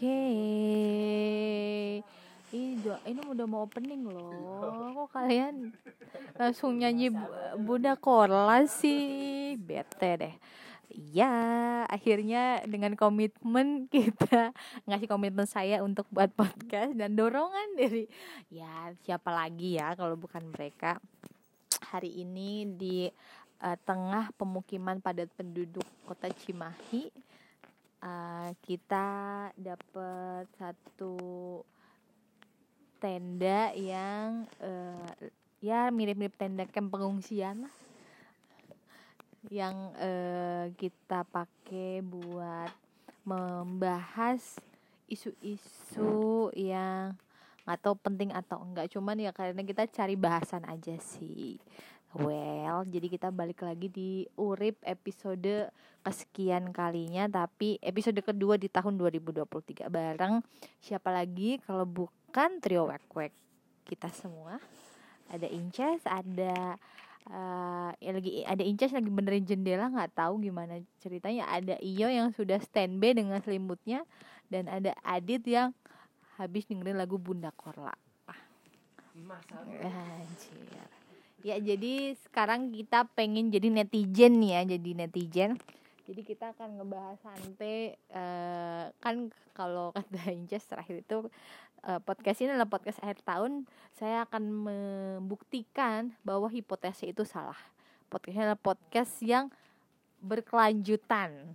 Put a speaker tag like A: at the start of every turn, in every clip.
A: Oke. Ini ini udah mau opening loh. Kok kalian langsung nyanyi Bu- Bunda Korla sih? Bete deh. Ya, akhirnya dengan komitmen kita ngasih komitmen saya untuk buat podcast dan dorongan dari ya siapa lagi ya kalau bukan mereka. Hari ini di eh, tengah pemukiman padat penduduk kota Cimahi eh, kita dapat satu tenda yang eh, ya mirip-mirip tenda camp pengungsian yang eh, kita pakai buat membahas isu-isu yang tahu penting atau enggak. Cuman ya karena kita cari bahasan aja sih well jadi kita balik lagi di urip episode kesekian kalinya tapi episode kedua di tahun 2023 bareng siapa lagi? Kalau bukan trio wek wek kita semua. Ada Inces ada eh, ya lagi ada Inces lagi benerin jendela nggak tahu gimana ceritanya. Ada Iyo yang sudah standby dengan selimutnya dan ada Adit yang habis dengerin lagu Bunda Korla. Anjir. Ya jadi sekarang kita pengen jadi netizen nih ya, jadi netizen. Jadi kita akan ngebahas santai eh, kan kalau kata Inces terakhir itu eh, podcast ini adalah podcast akhir tahun. Saya akan membuktikan bahwa hipotesis itu salah. Podcastnya adalah podcast yang berkelanjutan.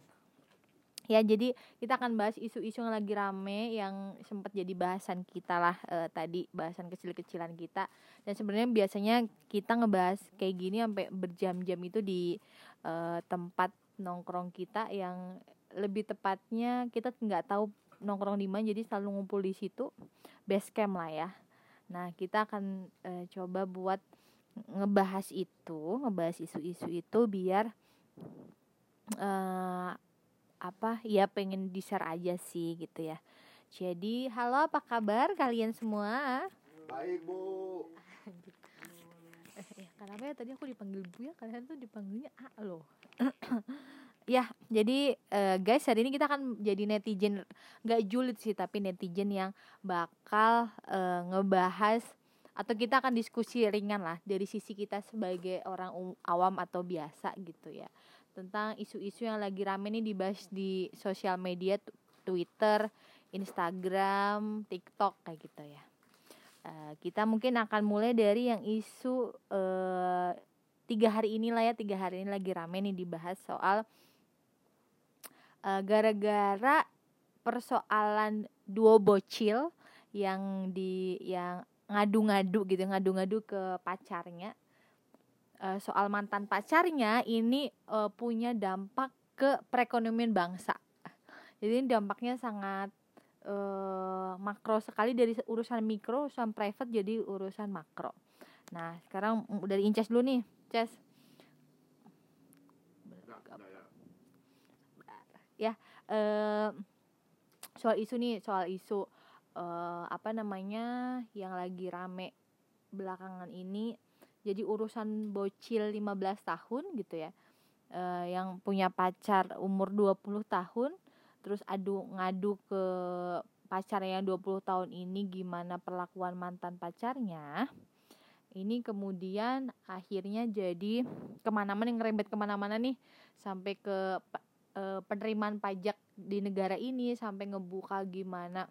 A: Ya, jadi kita akan bahas isu-isu yang lagi rame yang sempat jadi bahasan kita lah eh, tadi bahasan kecil-kecilan kita. Dan sebenarnya biasanya kita ngebahas kayak gini sampai berjam-jam itu di eh, tempat nongkrong kita yang lebih tepatnya kita nggak tahu nongkrong di mana jadi selalu ngumpul di situ base camp lah ya. Nah, kita akan eh, coba buat ngebahas itu, ngebahas isu-isu itu biar eh apa ya pengen di share aja sih gitu ya. Jadi halo apa kabar kalian semua?
B: Baik bu.
A: eh, ya, kenapa ya? Tadi aku dipanggil bu ya? Kalian tuh dipanggilnya a loh. Ya jadi eh, guys hari ini kita akan jadi netizen nggak julid sih tapi netizen yang bakal eh, ngebahas atau kita akan diskusi ringan lah dari sisi kita sebagai orang um- awam atau biasa gitu ya tentang isu-isu yang lagi rame nih dibahas di sosial media Twitter, Instagram, TikTok kayak gitu ya. Eh, kita mungkin akan mulai dari yang isu eh, tiga hari inilah ya tiga hari ini lagi rame nih dibahas soal eh, gara-gara persoalan duo bocil yang di yang ngadu-ngadu gitu ngadu-ngadu ke pacarnya eh, soal mantan pacarnya ini eh, punya dampak ke perekonomian bangsa. Jadi dampaknya sangat eh, makro sekali dari urusan mikro, urusan private jadi urusan makro. Nah sekarang dari Inces dulu nih, Ces. Ya, eh, soal isu nih, soal isu eh, apa namanya yang lagi rame belakangan ini jadi urusan bocil 15 tahun gitu ya. Eh, yang punya pacar umur 20 tahun terus adu ngadu ke pacarnya yang 20 tahun ini gimana perlakuan mantan pacarnya ini kemudian akhirnya jadi ke mana-mana yang ngerembet ke mana-mana nih sampai ke eh, penerimaan pajak di negara ini sampai ngebuka gimana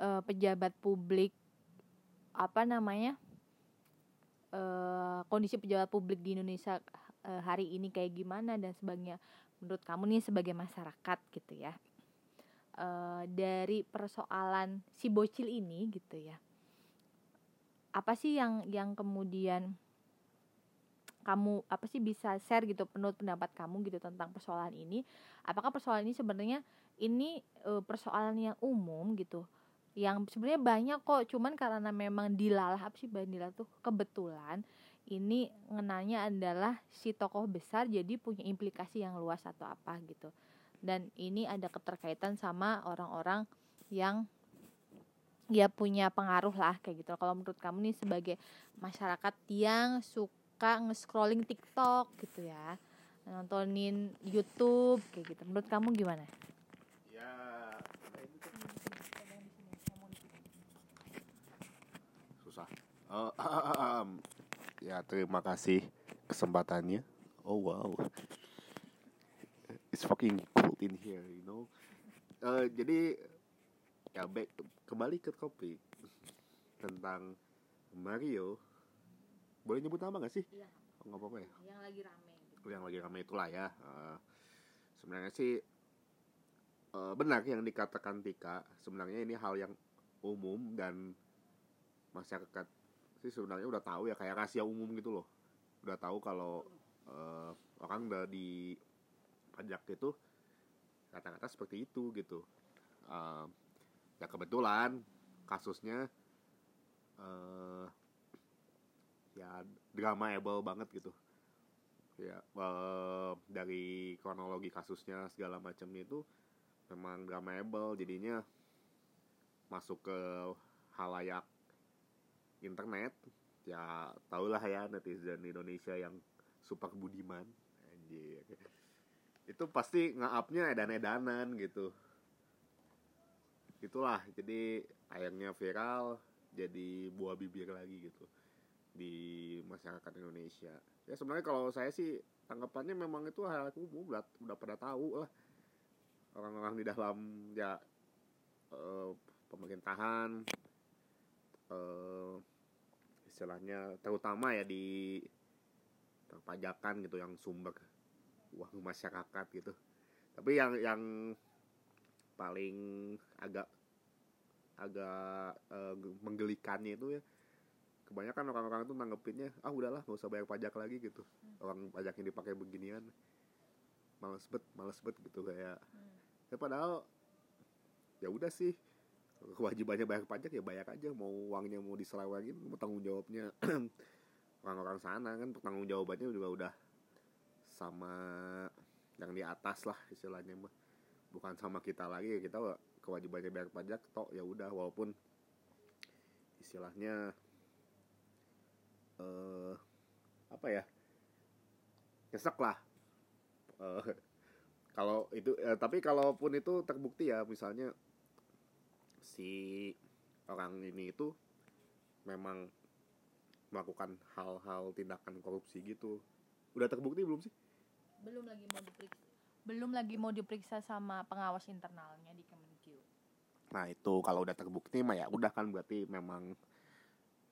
A: eh, pejabat publik apa namanya eh, kondisi pejabat publik di Indonesia eh, hari ini kayak gimana dan sebagainya. Menurut kamu nih sebagai masyarakat gitu ya Eh, dari persoalan si bocil ini gitu ya apa sih yang yang kemudian kamu apa sih bisa share gitu menurut pendapat kamu gitu tentang persoalan ini? Apakah persoalan ini sebenarnya ini eh, persoalan yang umum gitu yang sebenarnya banyak kok cuman karena memang dilalah apa sih Bandila tuh kebetulan ini ngenanya adalah si tokoh besar jadi punya implikasi yang luas atau apa gitu. Dan ini ada keterkaitan sama orang-orang yang ya punya pengaruh lah kayak gitu. Kalau menurut kamu nih sebagai masyarakat yang suka nge-scrolling TikTok gitu ya nontonin YouTube kayak gitu menurut kamu gimana
B: Ya Oh, ya terima kasih kesempatannya. Oh wow, it's fucking cold in here, you know. Eh, jadi ya back kembali ke topik tentang Mario. Boleh nyebut nama gak sih?
A: Iya.
B: Oh, nggak apa-apa ya.
A: Yang lagi rame. Gitu.
B: yang lagi ramai itulah ya Eh, sebenarnya sih eh, benar yang dikatakan Tika sebenarnya ini hal yang umum dan masyarakat sih sebenarnya udah tahu ya kayak rahasia umum gitu loh. Udah tahu kalau eh, orang udah di pajak itu kata-kata seperti itu gitu. Eh, ya kebetulan kasusnya eh ya dramaable banget gitu. Ya eh, dari kronologi kasusnya segala macamnya itu memang dramaable jadinya masuk ke halayak internet ya tahulah ya netizen Indonesia yang super budiman. Anjir itu pasti nge-upnya edan-edanan gitu. Itulah jadi ayamnya viral jadi buah bibir lagi gitu di masyarakat Indonesia. Ya sebenarnya kalau saya sih tanggapannya memang itu hal umum udah, udah pada tahu lah. Orang-orang di dalam ya eh, pemerintahan eh, istilahnya terutama ya di perpajakan gitu yang sumber uang masyarakat gitu. Tapi yang yang paling agak agak eh, menggelikannya itu ya kebanyakan orang-orang tuh nanggepinnya ah udahlah nggak usah bayar pajak lagi gitu. Orang pajak yang dipakai beginian males bet males bet gitu kayak. Ya padahal ya udah sih kewajibannya bayar pajak ya bayar aja. Mau uangnya mau diselewengin mau tanggung jawabnya. Orang-orang sana kan tanggung jawabannya juga udah sama yang di atas lah istilahnya mah. Bukan sama kita lagi ya kita kewajibannya bayar pajak tok ya udah. Walaupun istilahnya eh apa ya nyesek lah. Eh, kalau itu eh, tapi kalaupun itu terbukti ya misalnya si orang ini itu memang melakukan hal-hal tindakan korupsi gitu udah terbukti belum sih
A: Belum lagi mau diperiksa. Belum lagi mau diperiksa sama pengawas internalnya di Kemenkyu.
B: nah itu kalau udah terbukti mah ya udah kan berarti memang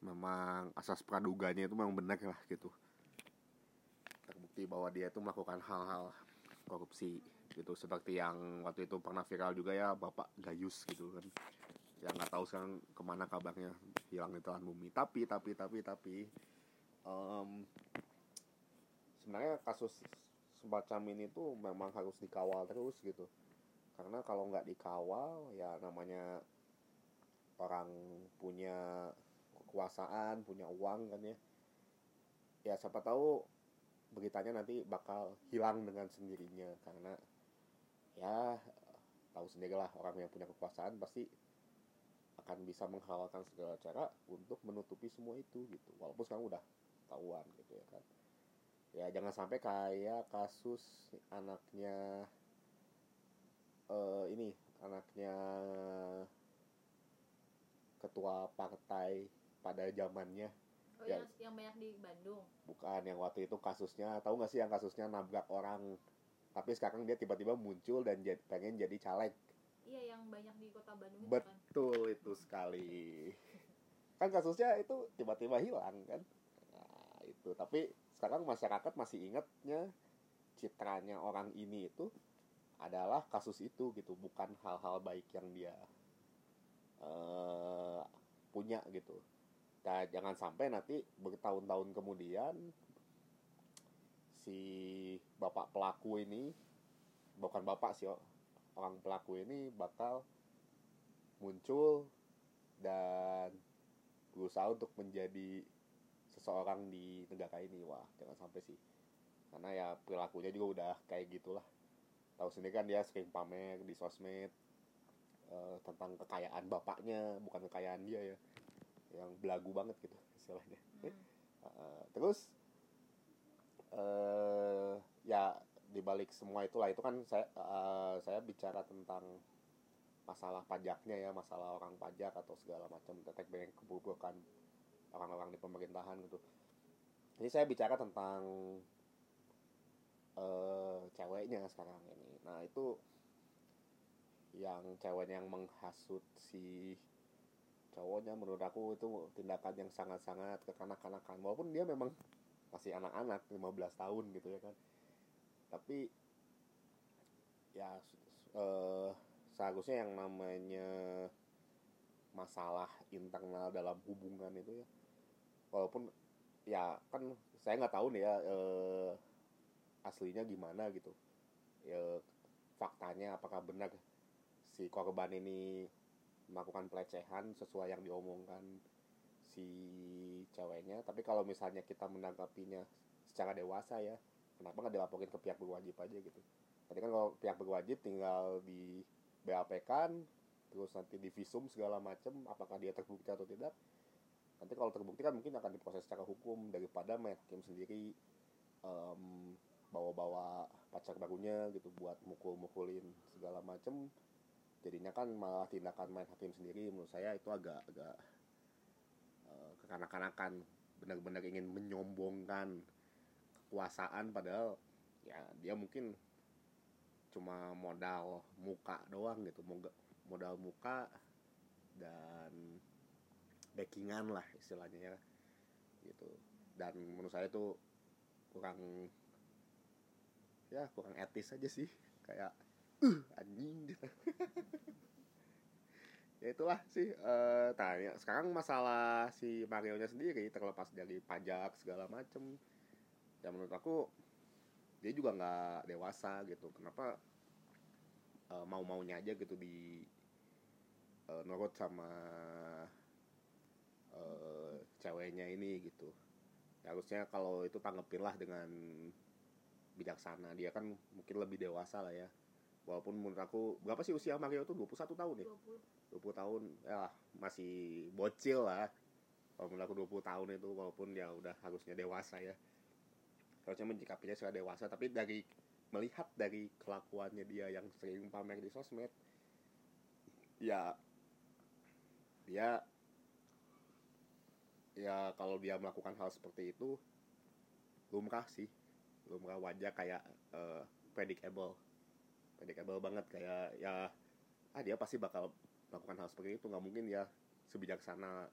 B: memang asas praduganya itu memang benar lah gitu terbukti bahwa dia itu melakukan hal-hal korupsi gitu. Seperti yang waktu itu pernah viral juga ya bapak Gayus gitu kan. Yang nggak tahu sekarang ke mana kabarnya hilang di telan bumi. Tapi tapi tapi tapi em, sebenarnya kasus semacam ini tuh memang harus dikawal terus gitu. Karena kalau nggak dikawal ya namanya orang punya kekuasaan punya uang kan ya. Ya siapa tahu beritanya nanti bakal hilang dengan sendirinya karena ya tahu sendirilah orang yang punya kekuasaan pasti akan bisa menghalalkan segala cara untuk menutupi semua itu gitu walaupun sekarang udah tahuan gitu ya kan ya jangan sampai kayak kasus anaknya eh ini anaknya ketua partai pada zamannya
A: Oh,
B: Ya.
A: yang, yang banyak di Bandung.
B: bukan yang waktu itu kasusnya tahu nggak sih yang kasusnya nabrak orang tapi sekarang dia tiba-tiba muncul dan jadi, pengen jadi caleg.
A: Iya, yang banyak di kota Bandung itu kan.
B: betul itu sekali. Kan kasusnya itu tiba-tiba hilang kan? Nah, itu. Tapi sekarang masyarakat masih ingatnya citranya orang ini itu adalah kasus itu gitu. Bukan hal-hal baik yang dia eh, punya gitu. Nah, jangan sampai nanti bertahun-tahun kemudian si bapak pelaku ini bukan bapak sih orang pelaku ini bakal muncul dan berusaha untuk menjadi seseorang di negara ini. Wah jangan sampai sih. Karena ya perilakunya juga udah kayak gitulah. Tahu sendiri kan dia sering pamer di sosmed eh, tentang kekayaan bapaknya bukan kekayaan dia ya. Yang belagu banget gitu istilahnya.
A: Hmm.
B: Uh, terus eh ya dibalik semua itulah. Itu kan saya eh, saya bicara tentang masalah pajaknya ya masalah orang pajak atau segala macam tetek bengek kebubukan orang-orang di pemerintahan gitu. Ini saya bicara tentang eh ceweknya sekarang ini. Nah itu yang ceweknya yang menghasut si cowoknya menurut aku itu tindakan yang sangat-sangat kekanak-kanakan. Walaupun dia memang masih anak-anak 15 tahun gitu ya kan. Tapi ya eh, seharusnya yang namanya masalah internal dalam hubungan itu ya walaupun ya kan saya nggak tahu nih ya eh, aslinya gimana gitu. Ya faktanya apakah benar si korban ini melakukan pelecehan sesuai yang diomongkan si ceweknya. Tapi kalau misalnya kita menanggapinya secara dewasa ya kenapa nggak dilaporin ke pihak berwajib aja gitu? Nanti kan kalau pihak berwajib tinggal di BAP kan terus nanti di visum segala macem apakah dia terbukti atau tidak? Nanti kalau terbukti kan mungkin akan diproses secara hukum daripada main sendiri em, bawa-bawa pacar barunya gitu buat mukul-mukulin segala macem. Jadinya kan malah tindakan main hakim sendiri menurut saya itu agak agak kekanak-kanakan benar-benar ingin menyombongkan kekuasaan padahal ya dia mungkin cuma modal muka doang gitu. Modal muka dan backingan lah istilahnya ya gitu. Dan menurut saya itu kurang ya kurang etis aja sih. Kayak uh anjing. gitu. ya itulah sih eh tanya. Sekarang masalah si Mario nya sendiri terlepas dari pajak segala macem ya menurut aku dia juga nggak dewasa gitu. Kenapa eh, mau maunya aja gitu di eh, nurut sama eh, ceweknya ini gitu. Ya, harusnya kalau itu tanggepin lah dengan bijaksana. Dia kan mungkin lebih dewasa lah ya walaupun menurut aku berapa sih usia Mario tuh? 21 tahun ya?
A: 20
B: 20 tahun ya masih bocil lah. Kalau menurut aku 20 tahun itu walaupun ya udah harusnya dewasa ya. Harusnya menyikapinya secara dewasa tapi dari melihat dari kelakuannya dia yang sering pamer di sosmed ya dia ya kalau dia melakukan hal seperti itu lumrah sih. Lumrah wajah kayak eh, predictable predictable banget kayak ya ah dia pasti bakal melakukan hal seperti itu. Nggak mungkin ya sebijaksana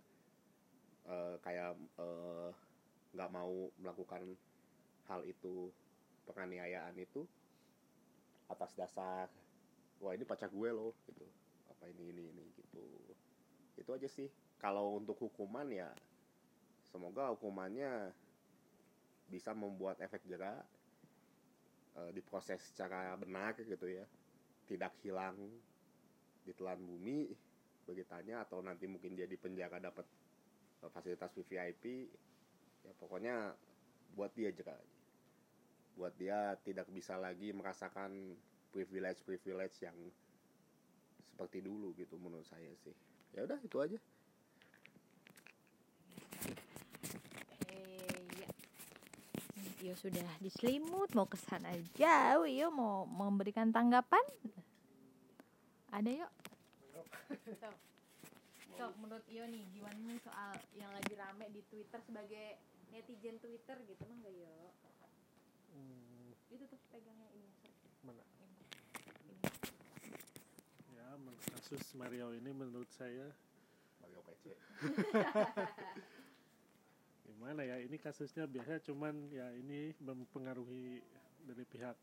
B: eh, kayak eh, nggak mau melakukan hal itu penganiayaan itu atas dasar wah ini pacar gue loh gitu. Apa ini ini ini gitu. Itu aja sih. Kalau untuk hukuman ya semoga hukumannya bisa membuat efek jerak eh, diproses secara benar gitu ya. Tidak hilang ditelan bumi beritanya atau nanti mungkin dia di penjara dapat eh, fasilitas VVIP ya pokoknya buat dia aja buat dia tidak bisa lagi merasakan privilege privilege yang seperti dulu gitu menurut saya sih. Ya udah itu aja
A: Eh, ya. Yo sudah diselimut mau ke sana jauh yo mau memberikan tanggapan ada yuk Sok. Sok, menurut Iyo nih gimana nih soal yang lagi rame di Twitter sebagai netizen Twitter gitu mah enggak yo
C: Hmm,
A: itu tuh pegangnya ini
C: mana?
A: Ini.
C: Ya, men- kasus Mario ini menurut saya
B: Mario PC
C: gimana ya? Ini kasusnya biasanya cuman ya ini mempengaruhi dari pihak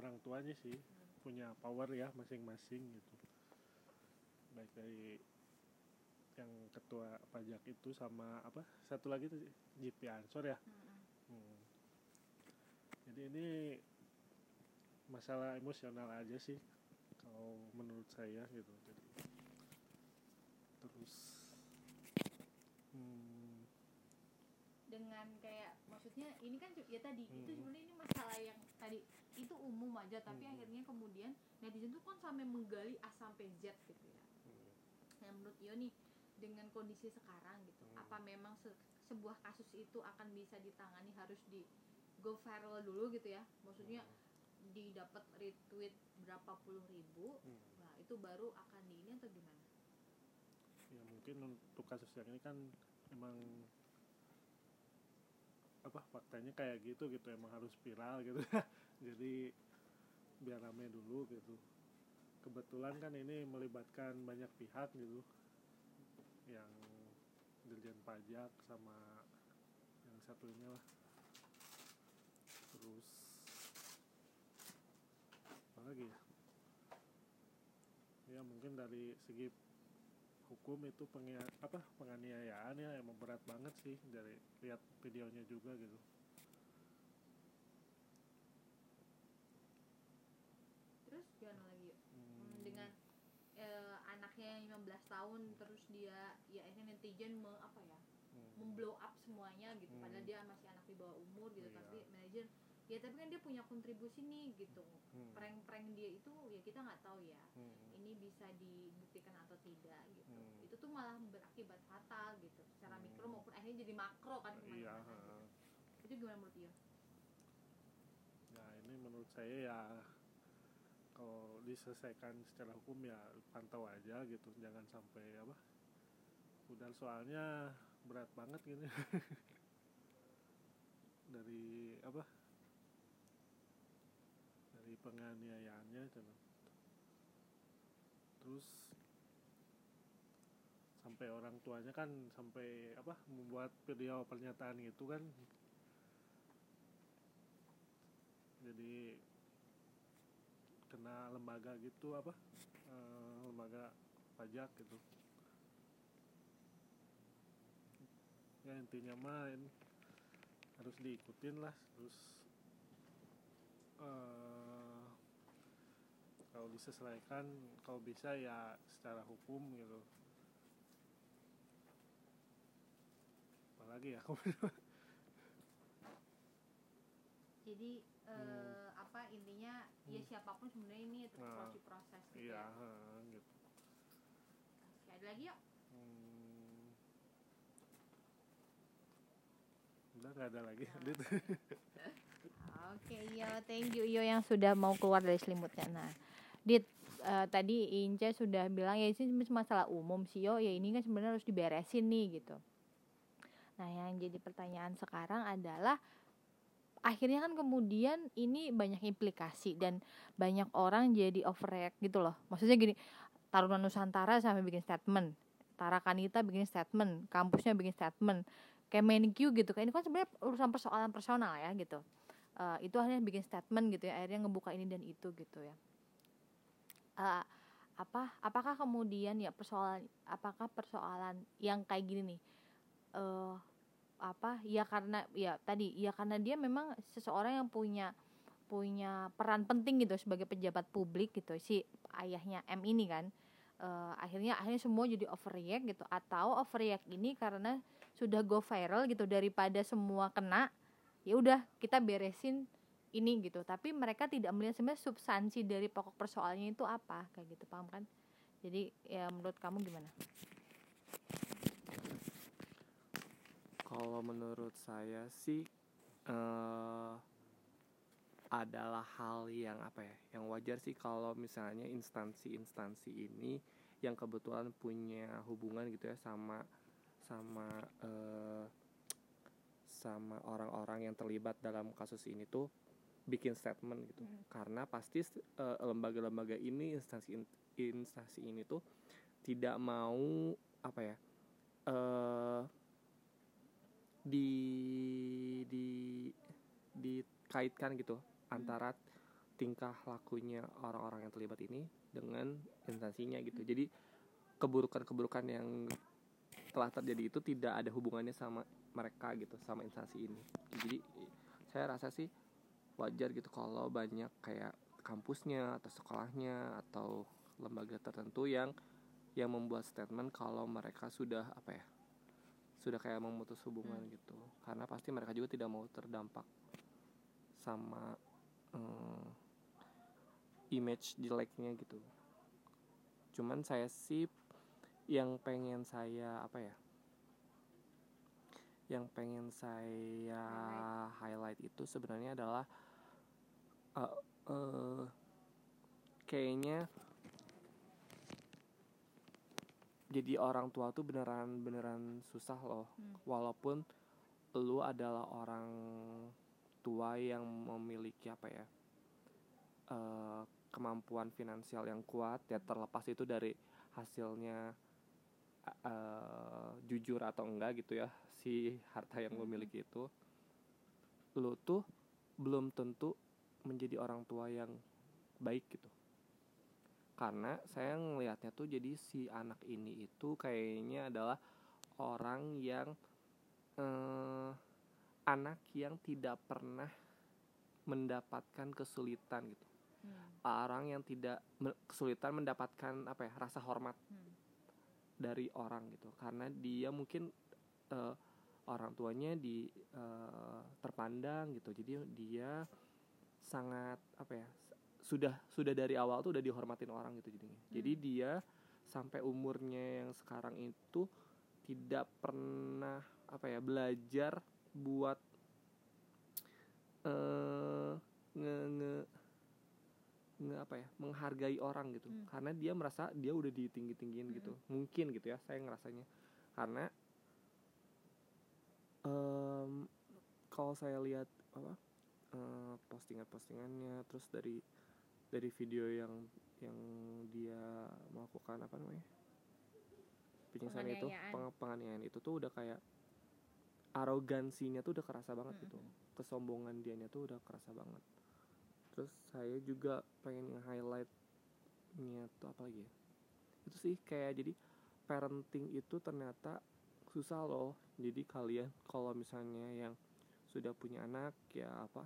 C: orang tuanya sih punya power ya masing-masing gitu. Baik dari yang ketua pajak itu sama apa satu lagi tuh JP Ansor ya. Hmm. Jadi ini masalah emosional aja sih kalau menurut saya gitu. Jadi terus hmm,
A: dengan kayak maksudnya ini kan ya tadi itu
C: Hmm.
A: sebenarnya ini masalah yang tadi itu umum aja tapi
C: Hmm.
A: akhirnya kemudian netizen tuh kan sampai menggali A sampai Z gitu ya
C: hmm,
A: Nah menurut Iyo nih dengan kondisi sekarang gitu,
C: Hmm.
A: apa memang se- sebuah kasus itu akan bisa ditangani harus di go viral dulu gitu ya? Maksudnya didapat retweet berapa puluh ribu,
C: hmm.
A: nah itu baru akan di ini atau gimana?
C: ya mungkin untuk kasus yang ini kan emang apa faktanya kayak gitu gitu. Emang harus viral gitu. Jadi biar rame dulu gitu. Kebetulan kan ini melibatkan banyak pihak gitu. Yang dirjen pajak sama yang satunya lah. Terus apa lagi ya? Ya mungkin dari segi hukum itu pengia apa penganiayaan ya emang berat banget sih dari lihat videonya juga gitu.
A: Terus gimana lagi yuk
C: Hmm,
A: Hmm, dengan eh, anaknya yang 15 tahun terus dia ya akhirnya netizen me, apa ya
C: hmm,
A: memblow up semuanya gitu.
C: Hmm.
A: padahal dia masih anak di bawah umur gitu.
C: Iya.
A: tapi manajer ya tapi kan dia punya kontribusi nih gitu
C: hmm,
A: prank-prank dia itu ya kita nggak tahu ya
C: hmm,
A: ini bisa dibuktikan atau tidak gitu
C: Hmm.
A: itu tuh malah berakibat fatal gitu secara
C: Hmm.
A: mikro maupun akhirnya jadi makro kan
C: iya
A: ke mana-mana
C: ha.
A: gitu. itu gimana menurut dia
C: Nah ini menurut saya ya kalau diselesaikan secara hukum ya pantau aja gitu, jangan sampai apa. Udah soalnya berat banget gini. dari apa? Penganiayaannya gitu. Terus sampai orang tuanya kan sampai apa membuat video pernyataan gitu kan jadi kena lembaga gitu apa eh, lembaga pajak gitu ya intinya mah ini harus diikutin lah terus eh, kalau disesuaikan kalau bisa ya secara hukum gitu apalagi ya
A: jadi eh, apa intinya ya siapa pun sebenarnya ini terus
C: Hmm. Nah,
A: proses gitu
C: iya
A: ya
C: gitu
A: Oke, ada lagi yuk
C: Hmm. Udah nggak ada lagi. Dit.
A: Oke, Iyo, thank you Iyo yang sudah mau keluar dari selimutnya. Nah, Dit, eh, tadi Ince sudah bilang ya ini masalah umum sih Yo, ya ini kan sebenarnya harus diberesin nih gitu. Nah, yang jadi pertanyaan sekarang adalah akhirnya kan kemudian ini banyak implikasi dan banyak orang jadi overreact gitu loh. Maksudnya gini, Taruna Nusantara sampai bikin statement, Tarakanita bikin statement, kampusnya bikin statement, Kemenkyu gitu kan ini kan sebenarnya urusan persoalan personal ya gitu Eh, itu akhirnya bikin statement gitu ya akhirnya ngebuka ini dan itu gitu ya Eh, apa apakah kemudian ya persoalan apakah persoalan yang kayak gini nih eh apa ya karena ya tadi ya karena dia memang seseorang yang punya punya peran penting gitu sebagai pejabat publik gitu si ayahnya M ini kan. Eh, akhirnya akhirnya semua jadi overreact gitu atau overreact ini karena sudah go viral gitu daripada semua kena ya udah kita beresin ini gitu. Tapi mereka tidak melihat sebenarnya substansi dari pokok persoalannya itu apa kayak gitu. Paham kan? Jadi ya menurut kamu gimana?
D: Kalau menurut saya sih eh adalah hal yang apa ya, yang wajar sih kalau misalnya instansi-instansi ini yang kebetulan punya hubungan gitu ya sama sama eh sama orang-orang yang terlibat dalam kasus ini tuh bikin statement gitu.
A: Hmm.
D: Karena pasti eh, lembaga-lembaga ini instansi instansi ini tuh tidak mau apa ya? eh di di dikaitkan gitu antara tingkah lakunya orang-orang yang terlibat ini dengan instansinya gitu. Jadi keburukan-keburukan yang telah terjadi itu tidak ada hubungannya sama mereka gitu, sama instansi ini. Jadi saya rasa sih wajar gitu kalau banyak kayak kampusnya atau sekolahnya atau lembaga tertentu yang yang membuat statement kalau mereka sudah apa ya sudah kayak memutus hubungan
A: Hmm.
D: gitu karena pasti mereka juga tidak mau terdampak sama eh, image jeleknya gitu cuman saya sih yang pengen saya apa ya yang pengen saya highlight, itu sebenarnya adalah eh, eh, kayaknya jadi orang tua tuh beneran beneran susah loh
A: Hmm.
D: walaupun lu adalah orang tua yang memiliki apa ya eh, kemampuan finansial yang kuat ya terlepas itu dari hasilnya eh, jujur atau enggak gitu ya si harta yang lu
A: Mhm.
D: miliki itu lu tuh belum tentu menjadi orang tua yang baik gitu karena saya ngelihatnya tuh jadi si anak ini itu kayaknya adalah orang yang eh, anak yang tidak pernah mendapatkan kesulitan gitu
A: Hmm.
D: orang yang tidak kesulitan mendapatkan apa ya rasa hormat
A: Hmm.
D: Dari orang gitu. Karena dia mungkin eh, orang tuanya di eh, terpandang gitu. Jadi dia sangat apa ya sudah sudah dari awal tuh udah dihormatin orang gitu jadinya. Jadi
A: Hmm.
D: dia sampai umurnya yang sekarang itu tidak pernah apa ya belajar buat eh nge, nge nge apa ya menghargai orang gitu
A: Hmm.
D: karena dia merasa dia udah ditinggi tinggiin
A: Hmm.
D: gitu mungkin gitu ya saya ngerasanya karena em, kalau saya lihat apa eh, postingan-postingannya terus dari dari video yang yang dia melakukan apa namanya penyiksaan itu peng- penganiayaan itu tuh udah kayak arogansinya tuh udah kerasa banget gitu
A: Mm-mm.
D: kesombongan dianya tuh udah kerasa banget terus saya juga pengen nge-highlightnya tuh apa lagi ya? Itu sih kayak jadi parenting itu ternyata susah loh. Jadi kalian kalau misalnya yang sudah punya anak ya apa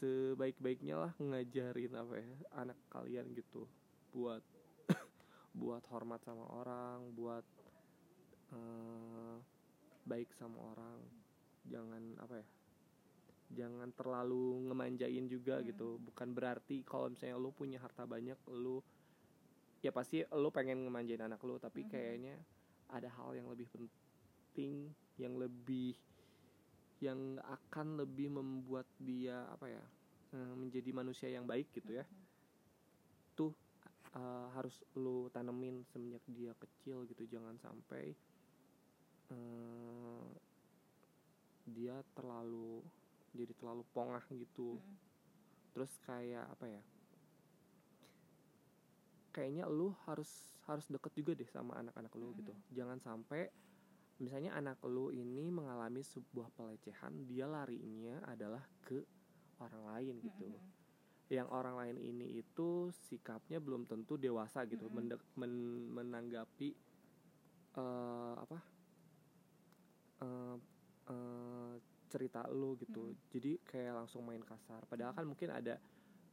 D: sebaik-baiknya lah ngajarin apa ya anak kalian gitu. Buat buat hormat sama orang buat eh, baik sama orang. Jangan apa ya jangan terlalu ngemanjain juga
A: Hmm.
D: gitu bukan berarti kalau misalnya lu punya harta banyak lu ya pasti lu pengen ngemanjain anak lu tapi
A: Mhm.
D: kayaknya ada hal yang lebih penting yang lebih yang akan lebih membuat dia apa ya eh, menjadi manusia yang baik gitu ya tuh eh, harus lu tanemin semenjak dia kecil gitu jangan sampai eh, dia terlalu jadi terlalu pongah gitu.
A: Hmm.
D: terus kayak apa ya? Kayaknya lu harus harus deket juga deh sama anak-anak lu gitu. Jangan sampai misalnya anak lu ini mengalami sebuah pelecehan dia larinya adalah ke orang lain gitu.
A: Hmm.
D: yang orang lain ini itu sikapnya belum tentu dewasa gitu.
A: Mm-mm.
D: mendek- men- menanggapi eh, apa? Eh, eh, cerita lu gitu. Jadi kayak langsung main kasar. Padahal kan mungkin ada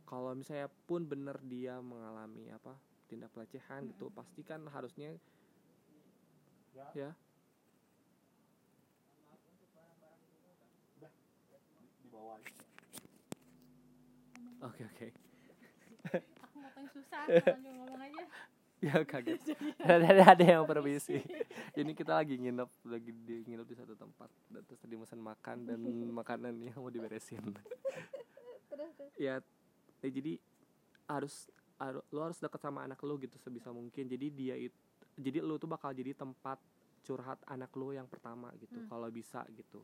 D: kalau misalnya pun bener dia mengalami apa tindak pelecehan gitu
A: Mm-mm.
D: pasti kan harusnya
C: Ya.
D: ya.
C: Di bawah
D: oke oke.
A: Aku mau susah lanjut ngomong aja
D: ya kaget. Ada, ada yang permisi. ini kita lagi nginep lagi di nginep di satu tempat. Dan terus tadi pesan makan dan makanan yang mau diberesin. Ya ya jadi harus haru- lu harus deket sama anak lu gitu sebisa mungkin. Jadi dia itu jadi lu tuh bakal jadi tempat curhat anak lu yang pertama gitu
A: Hmm.
D: kalau bisa gitu.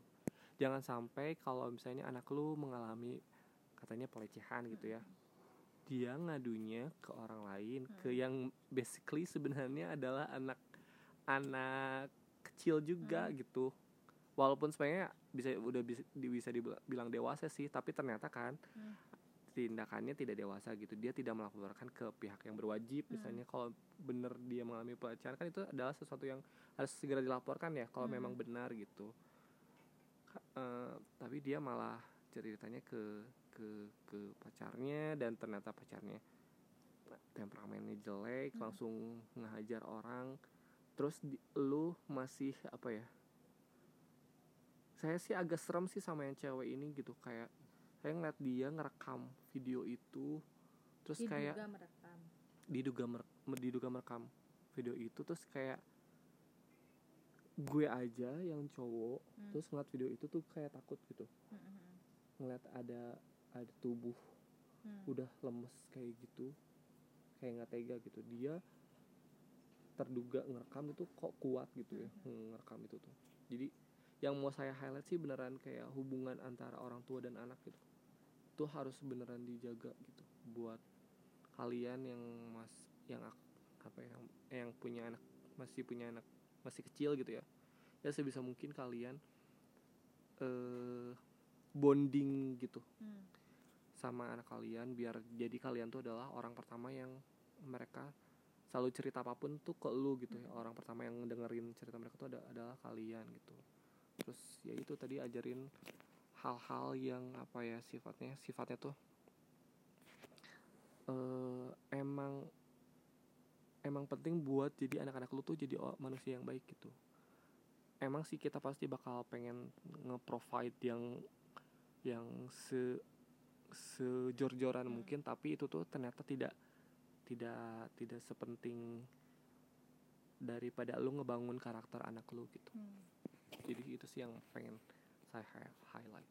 D: Jangan sampai kalau misalnya anak lu mengalami katanya pelecehan gitu ya dia ngadunya ke orang lain ke
A: Hmm.
D: yang basically sebenarnya adalah anak anak kecil juga
A: Hmm.
D: gitu walaupun sebenarnya bisa udah bisa bisa dibilang dewasa sih tapi ternyata kan
A: Hmm.
D: tindakannya tidak dewasa gitu dia tidak melaporkan ke pihak yang berwajib
A: Hmm.
D: misalnya kalau benar dia mengalami pelecehan kan itu adalah sesuatu yang harus segera dilaporkan ya kalau
A: Hmm.
D: memang benar gitu eh, tapi dia malah ceritanya ke ke ke pacarnya dan ternyata pacarnya temperamennya jelek
A: Hmm.
D: langsung ngehajar orang terus di, lu masih apa ya saya sih agak serem sih sama yang cewek ini gitu kayak saya ngeliat dia ngerekam video itu terus kayak
A: diduga merekam
D: diduga mer- diduga merekam video itu terus kayak gue aja yang cowok
A: Hmm.
D: terus ngeliat video itu tuh kayak takut gitu
A: Hmm, hmm, hmm.
D: ngeliat ada ada tubuh
A: Hmm.
D: udah lemes kayak gitu kayak nggak tega gitu. Dia terduga ngerekam itu kok kuat gitu ya hmm, ngerekam itu tuh. Jadi yang mau saya highlight sih beneran kayak hubungan antara orang tua dan anak gitu. Itu harus beneran dijaga gitu buat kalian yang mas yang apa ya yang, yang punya anak masih punya anak masih kecil gitu ya. Ya sebisa mungkin kalian eh bonding gitu.
A: Hmm.
D: Sama anak kalian biar jadi kalian tuh adalah orang pertama yang mereka selalu cerita apa pun tuh ke lu gitu ya. Orang pertama yang dengerin cerita mereka tuh ada, adalah kalian gitu. Terus ya itu tadi ajarin hal-hal yang apa ya sifatnya sifatnya tuh eh emang emang penting buat jadi anak-anak lu tuh jadi manusia yang baik gitu. Emang sih kita pasti bakal pengen nge-provide yang yang se sejor-joran
A: Hmm.
D: mungkin tapi itu tuh ternyata tidak tidak tidak sepenting daripada lu ngebangun karakter anak lu gitu
A: Hmm.
D: jadi itu sih yang pengen saya hi- highlight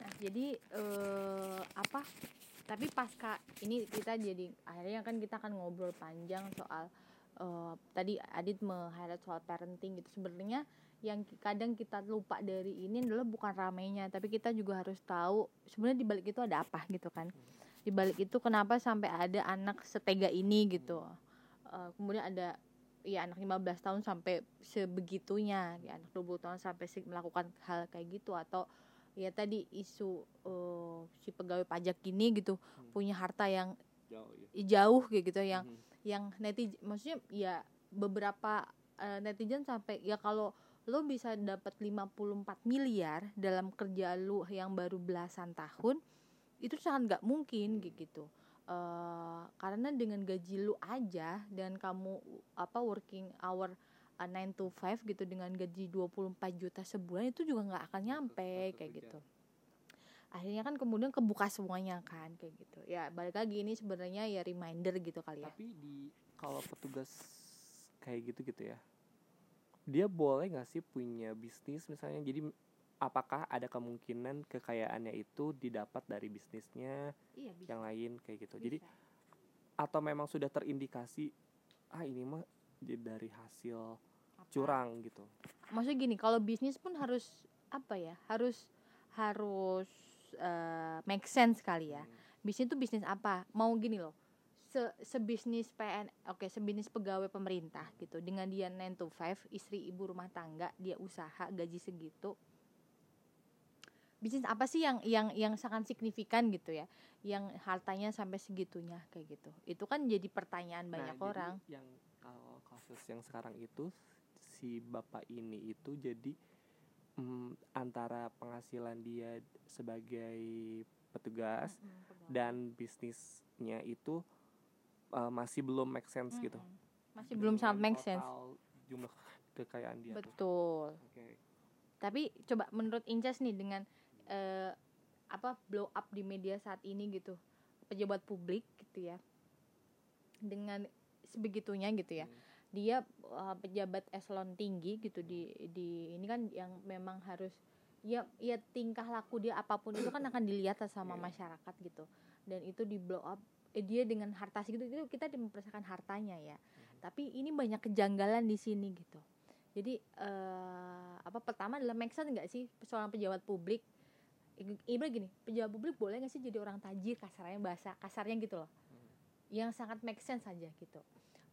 A: Nah, jadi eh, apa? Tapi pasca ini kita jadi akhirnya kan kita akan ngobrol panjang soal eh, tadi Adit meng-highlight soal parenting gitu. Sebenarnya yang kadang kita lupa dari ini adalah bukan ramainya, tapi kita juga harus tahu sebenarnya di balik itu ada apa gitu kan. Di balik itu kenapa sampai ada anak setega ini gitu. Eh, kemudian ada ya anak 15 tahun sampai sebegitunya, ya anak 20 tahun sampai melakukan hal kayak gitu atau ya tadi isu eh, si pegawai pajak ini gitu punya harta yang
D: jauh ya
A: jauh kayak gitu yang
D: Mhm.
A: yang netizen maksudnya ya beberapa eh, netizen sampai ya kalau lo bisa dapat 54 miliar dalam kerja lu yang baru belasan tahun itu sangat nggak mungkin kayak gitu. Eh, karena dengan gaji lu aja dan kamu apa working hour uh, 9 to 5 gitu dengan gaji 24 juta sebulan itu juga nggak akan nyampe kayak gitu. Akhirnya kan kemudian kebuka semuanya kan kayak gitu. Ya balik lagi ini sebenarnya ya reminder gitu kali ya.
D: Tapi di kalau petugas kayak gitu gitu ya dia boleh nggak sih punya bisnis misalnya? Jadi apakah ada kemungkinan kekayaannya itu didapat dari bisnisnya
A: iya bisa,
D: yang lain kayak gitu?
A: Bisa.
D: jadi atau memang sudah terindikasi ah ini mah dari hasil
A: Apa?
D: curang gitu?
A: Maksudnya gini kalau bisnis pun harus apa ya harus harus eh, make sense kali ya. Bisnis itu bisnis apa? Mau gini loh se sebisnis PN oke sebisnis pegawai pemerintah gitu. Dengan dia 9 to 5 istri ibu rumah tangga dia usaha gaji segitu. Bisnis apa sih yang yang yang sangat signifikan gitu ya? Yang hartanya sampai segitunya kayak gitu. Itu kan jadi pertanyaan banyak
D: Nah, jadi
A: orang.
D: yang kalau kasus yang sekarang itu si bapak ini itu jadi mm, antara penghasilan dia sebagai petugas
A: Mm-mm, pegawai.
D: dan bisnisnya itu uh, masih belum make sense gitu
A: Mm-mm. masih belum sangat make sense
D: jumlah kekayaan dia tuh.
A: betul
D: Oke.
A: tapi coba menurut Incas nih dengan eh, apa blow up di media saat ini gitu pejabat publik gitu ya dengan sebegitunya gitu ya
D: Hmm.
A: dia eh, pejabat eselon tinggi gitu di di ini kan yang memang harus ya ya tingkah laku dia apa pun itu kan akan dilihat sama
D: Iya.
A: masyarakat gitu dan itu di blow up eh, dia dengan harta segitu itu kita mempersiapkan hartanya ya. Tapi ini banyak kejanggalan di sini gitu. Jadi eh, apa pertama adalah make sense nggak sih seorang pejabat publik? Ibarat gini pejabat publik boleh nggak sih jadi orang tajir kasarnya bahasa kasarnya gitu loh. Yang sangat make saja gitu.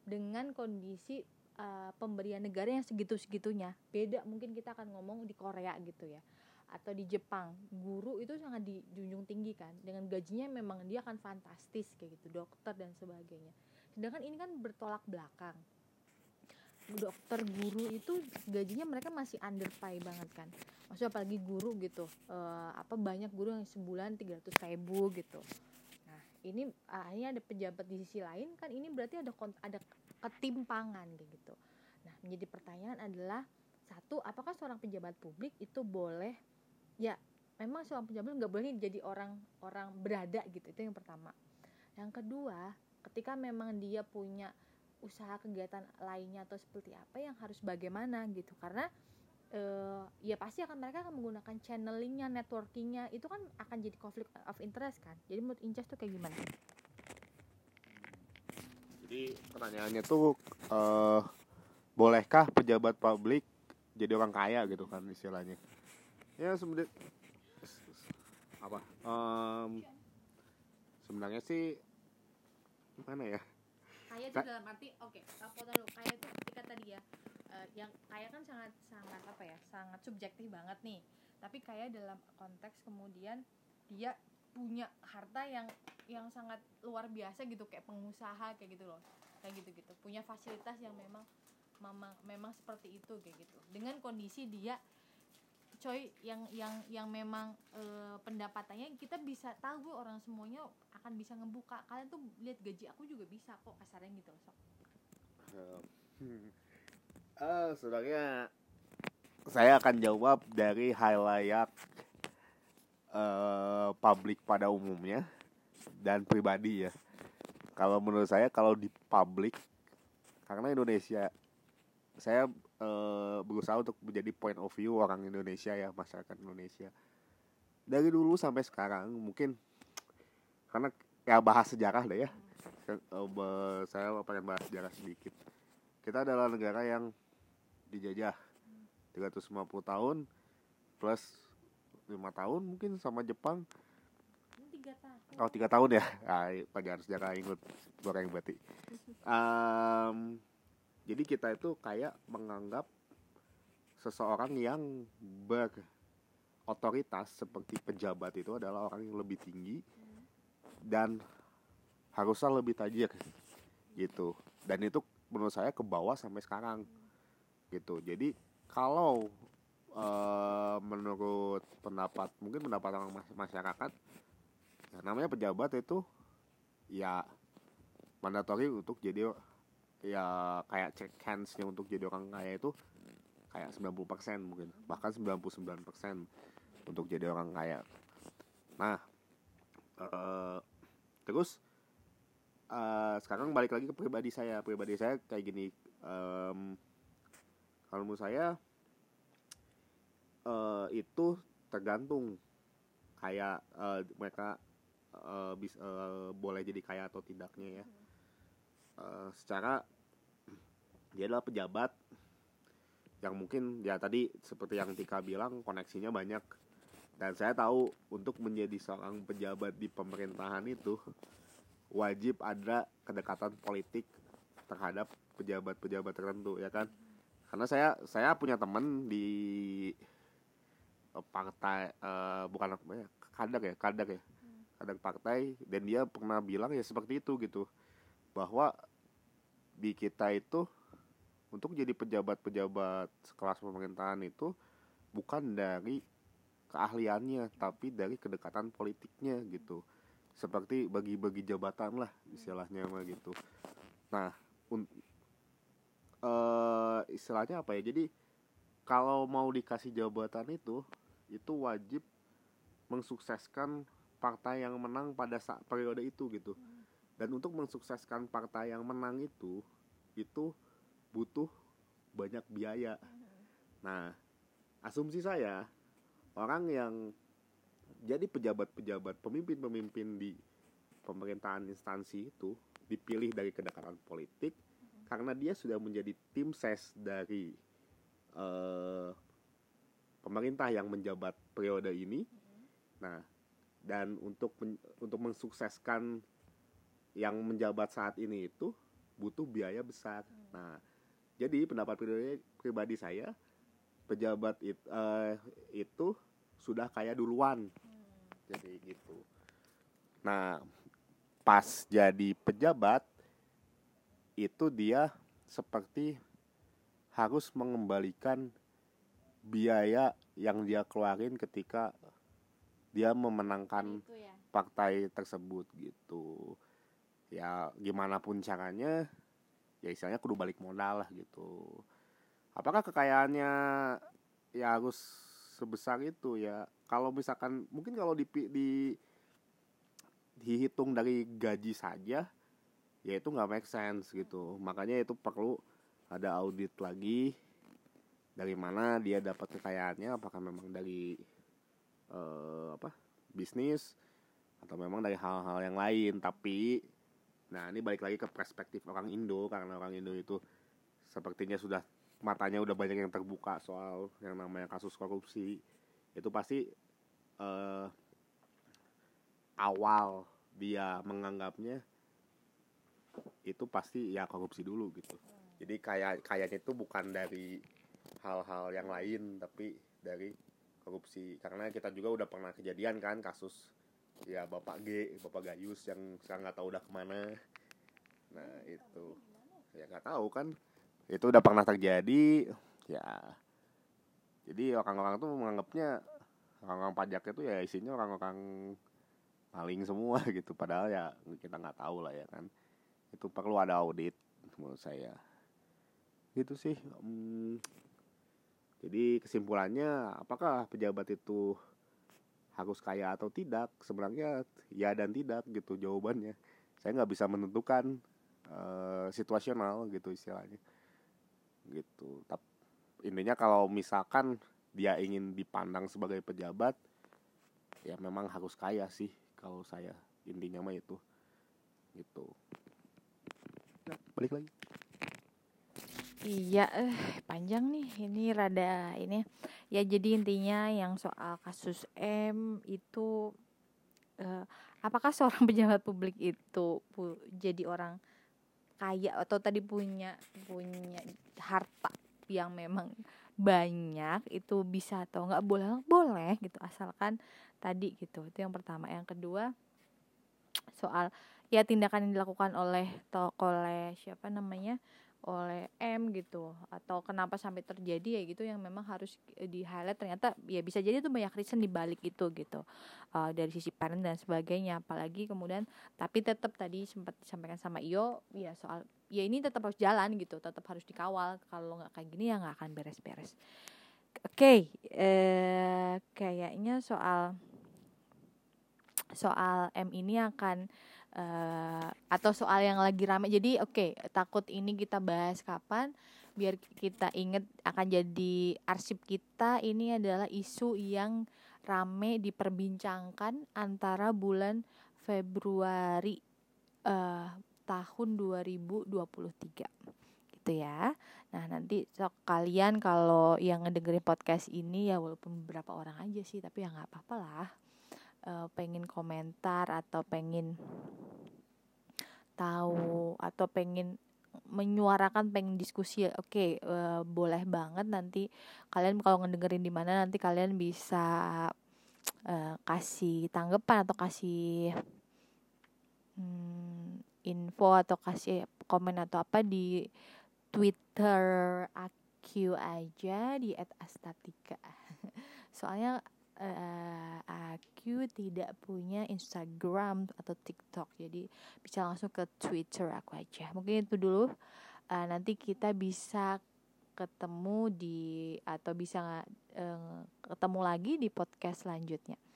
A: Dengan kondisi eh, pemberian negara yang segitu segitunya beda mungkin kita akan ngomong di Korea gitu ya atau di Jepang guru itu sangat dijunjung tinggi kan. Dengan gajinya memang dia akan fantastis kayak gitu dokter dan sebagainya. Sedangkan ini kan bertolak belakang. Dokter guru itu gajinya mereka masih underpay banget kan. Maksudnya apalagi guru gitu eh, apa banyak guru yang sebulan 300 ribu gitu. Nah ini akhirnya ada pejabat di sisi lain kan ini berarti ada ada ketimpangan kayak gitu. Nah menjadi pertanyaan adalah satu apakah seorang pejabat publik itu boleh ya memang seorang pejabat nggak boleh jadi orang orang berada gitu itu yang pertama. Yang kedua ketika memang dia punya usaha kegiatan lainnya atau seperti apa yang harus bagaimana gitu. Karena eh, ya pasti akan mereka akan menggunakan channelingnya networkingnya itu kan akan jadi konflik of interest kan. Jadi menurut Incas tuh kayak gimana?
B: Jadi pertanyaannya tuh eh, bolehkah pejabat publik jadi orang kaya gitu kan istilahnya ya sebenarnya apa? Em, sebenarnya sih mana ya?
A: Kaya itu dalam arti oke apa dulu. Kaya itu ketika tadi ya eh, yang kaya kan sangat sangat apa ya sangat subjektif banget nih. Tapi kaya dalam konteks kemudian dia punya harta yang yang sangat luar biasa gitu kayak pengusaha kayak gitu loh. Kayak gitu gitu punya fasilitas yang memang memang memang seperti itu kayak gitu. Dengan kondisi dia coy yang yang yang memang eh, pendapatannya kita bisa tahu orang semuanya akan bisa ngebuka kalian tuh lihat gaji aku juga bisa kok kasarnya gitu loh sok.
B: Eh, sebenarnya saya akan jawab dari halayak eh publik pada umumnya dan pribadi ya. Kalau menurut saya kalau di publik karena Indonesia saya eh, berusaha untuk menjadi point of view orang Indonesia ya masyarakat Indonesia. Dari dulu sampai sekarang mungkin karena ya bahas sejarah deh ya. Saya, eh, saya pengen bahas sejarah sedikit. Kita adalah negara yang dijajah 350 tahun plus lima tahun mungkin sama Jepang.
A: Ini tiga tahun.
B: Oh tiga tahun ya? Ah, pelajaran sejarah ingat goreng berarti Em, jadi kita itu kayak menganggap seseorang yang berotoritas seperti pejabat itu adalah orang yang lebih tinggi dan harusnya lebih tajir gitu. Dan itu menurut saya ke bawah sampai sekarang gitu. Jadi kalau eh, menurut pendapat mungkin pendapat orang mas- masyarakat ya namanya pejabat itu ya mandatori untuk jadi ya kayak check hands-nya untuk jadi orang kaya itu kayak 90% mungkin. Bahkan 99% untuk jadi orang kaya. Nah eh, terus eh, sekarang balik lagi ke pribadi saya. Pribadi saya kayak gini em, kalau menurut saya eh, itu tergantung kayak eh, mereka eh, bis- eh, boleh jadi kaya atau tidaknya ya Eh, secara dia adalah pejabat yang mungkin ya tadi seperti yang Tika bilang koneksinya banyak. Dan saya tahu untuk menjadi seorang pejabat di pemerintahan itu wajib ada kedekatan politik terhadap pejabat-pejabat tertentu ya kan? Karena saya saya punya teman di eh, partai eh, bukan apa ya kader ya kader ya. Kader partai dan dia pernah bilang ya seperti itu gitu bahwa di kita itu untuk jadi pejabat-pejabat sekelas pemerintahan itu bukan dari keahliannya tapi dari kedekatan politiknya gitu. Seperti bagi-bagi jabatan lah istilahnya mah gitu. Nah eh, istilahnya apa ya? Jadi kalau mau dikasih jabatan itu itu wajib mensukseskan partai yang menang pada saat periode itu gitu dan untuk mensukseskan partai yang menang itu itu butuh banyak biaya. Nah asumsi saya orang yang jadi pejabat-pejabat pemimpin-pemimpin di pemerintahan instansi itu dipilih dari kedekatan politik karena dia sudah menjadi tim ses dari eh, pemerintah yang menjabat periode ini. Nah dan untuk men- untuk mensukseskan yang menjabat saat ini itu butuh biaya besar. Nah, jadi pendapat pribadi, pribadi saya pejabat it, eh, itu sudah kaya duluan. Jadi gitu. Nah, pas jadi pejabat itu dia seperti harus mengembalikan biaya yang dia keluarin ketika dia memenangkan
A: itu ya
B: partai tersebut gitu ya gimana pun caranya ya istilahnya kudu balik modal lah gitu. Apakah kekayaannya ya harus sebesar itu? Ya kalau misalkan mungkin kalau di, di dihitung dari gaji saja ya itu nggak make sense gitu. Makanya itu perlu ada audit lagi dari mana dia dapat kekayaannya. Apakah memang dari eh, apa bisnis atau memang dari hal-hal yang lain. Tapi nah ini balik lagi ke perspektif orang Indo karena orang Indo itu sepertinya sudah matanya udah banyak yang terbuka soal yang namanya kasus korupsi. Itu pasti eh, awal dia menganggapnya itu pasti ya korupsi dulu gitu. Jadi kayak kayaknya itu bukan dari hal-hal yang lain tapi dari korupsi. Karena kita juga udah pernah kejadian kan kasus ya bapak G bapak Gayus yang sekarang nggak tahu udah ke mana. Nah itu. Ya nggak tahu kan. Itu udah pernah terjadi ya. Jadi orang-orang tuh menganggapnya orang-orang pajak itu ya isinya orang-orang maling semua gitu. Padahal ya kita nggak tahu lah ya kan. Itu perlu ada audit menurut saya. Gitu sih Hmm, jadi kesimpulannya apakah pejabat itu harus kaya atau tidak sebenarnya ya dan tidak gitu jawabannya. Saya nggak bisa menentukan eh, situasional gitu istilahnya. Gitu. Tapi intinya kalau misalkan dia ingin dipandang sebagai pejabat ya memang harus kaya sih kalau saya. Intinya mah itu. Gitu. Nah, balik lagi
A: Iya, eh, panjang nih. Ini rada ini. Ya jadi intinya yang soal kasus M itu eh, apakah seorang pejabat publik itu pu- jadi orang kaya atau tadi punya punya harta yang memang banyak itu bisa atau nggak boleh boleh gitu asalkan tadi gitu itu yang pertama yang kedua soal ya tindakan yang dilakukan oleh to oleh siapa namanya oleh M gitu atau kenapa sampai terjadi ya gitu yang memang harus di highlight. Ternyata ya bisa jadi itu banyak reason di balik itu gitu Eh, dari sisi parent dan sebagainya. Apalagi kemudian tapi tetap tadi sempat disampaikan sama Iyo ya soal ya ini tetap harus jalan gitu tetap harus dikawal. Kalau nggak kayak gini ya nggak akan beres-beres. Oke eh kayaknya soal soal M ini akan eh, atau soal yang lagi rame. Jadi oke takut ini kita bahas kapan biar kita inget akan jadi arsip kita. Ini adalah isu yang rame diperbincangkan antara bulan Februari eh, tahun 2023 gitu ya. Nah nanti sok kalian kalau yang ngedengerin podcast ini ya walaupun beberapa orang aja sih tapi ya nggak apa-apa lah eh, pengen komentar atau pengen tahu atau pengen menyuarakan pengen diskusi oke eh, boleh banget nanti kalian kalau ngedengerin di mana nanti kalian bisa eh, kasih tanggapan atau kasih hmm, info atau kasih komen atau apa di Twitter aku aja di @astatika. Soalnya eh, aku tidak punya Instagram atau TikTok. Jadi bisa langsung ke Twitter aku aja. Mungkin itu dulu. Eh, nanti kita bisa ketemu di atau bisa eh, ketemu lagi di podcast selanjutnya